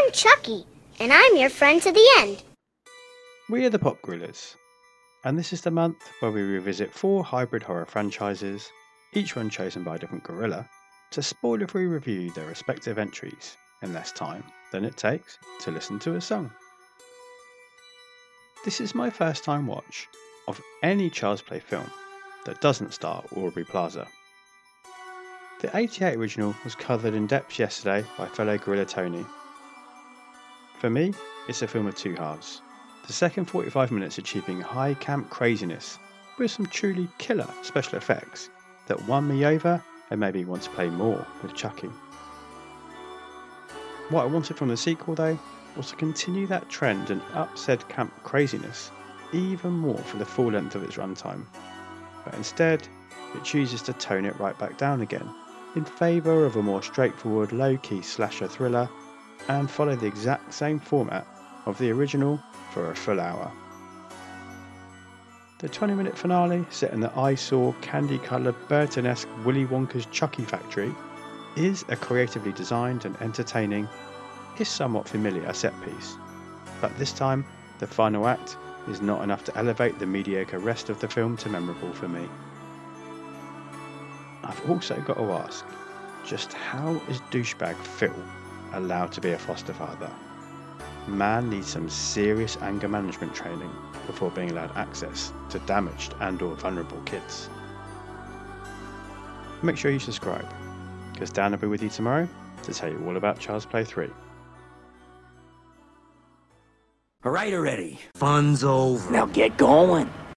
I'm Chucky, and I'm your friend to the end. We are the Pop Gorillas, and this is the month where we revisit four hybrid horror franchises, each one chosen by a different gorilla, to spoiler free review their respective entries in less time than it takes to listen to a song. This is my first time watch of any Child's Play film that doesn't star Aubrey Plaza. The 88 original was covered in depth yesterday by fellow Gorilla Tony. For me, it's a film of two halves. The second 45 minutes achieving high camp craziness with some truly killer special effects that won me over and made me want to play more with Chucky. What I wanted from the sequel though was to continue that trend and upset camp craziness even more for the full length of its runtime. But instead, it chooses to tone it right back down again in favour of a more straightforward low key slasher thriller and follow the exact same format of the original for a full hour. The 20 minute finale, set in the eyesore, candy coloured, Burton-esque Willy Wonka's Chucky factory, is a creatively designed and entertaining, if somewhat familiar set piece. But this time, the final act is not enough to elevate the mediocre rest of the film to memorable for me. I've also got to ask, just how is douchebag Phil allowed to be a foster father? Man needs some serious anger management training before being allowed access to damaged and or vulnerable kids. Make sure you subscribe, because Dan will be with you tomorrow to tell you all about Child's Play 3. All right already. Fun's over. Now get going.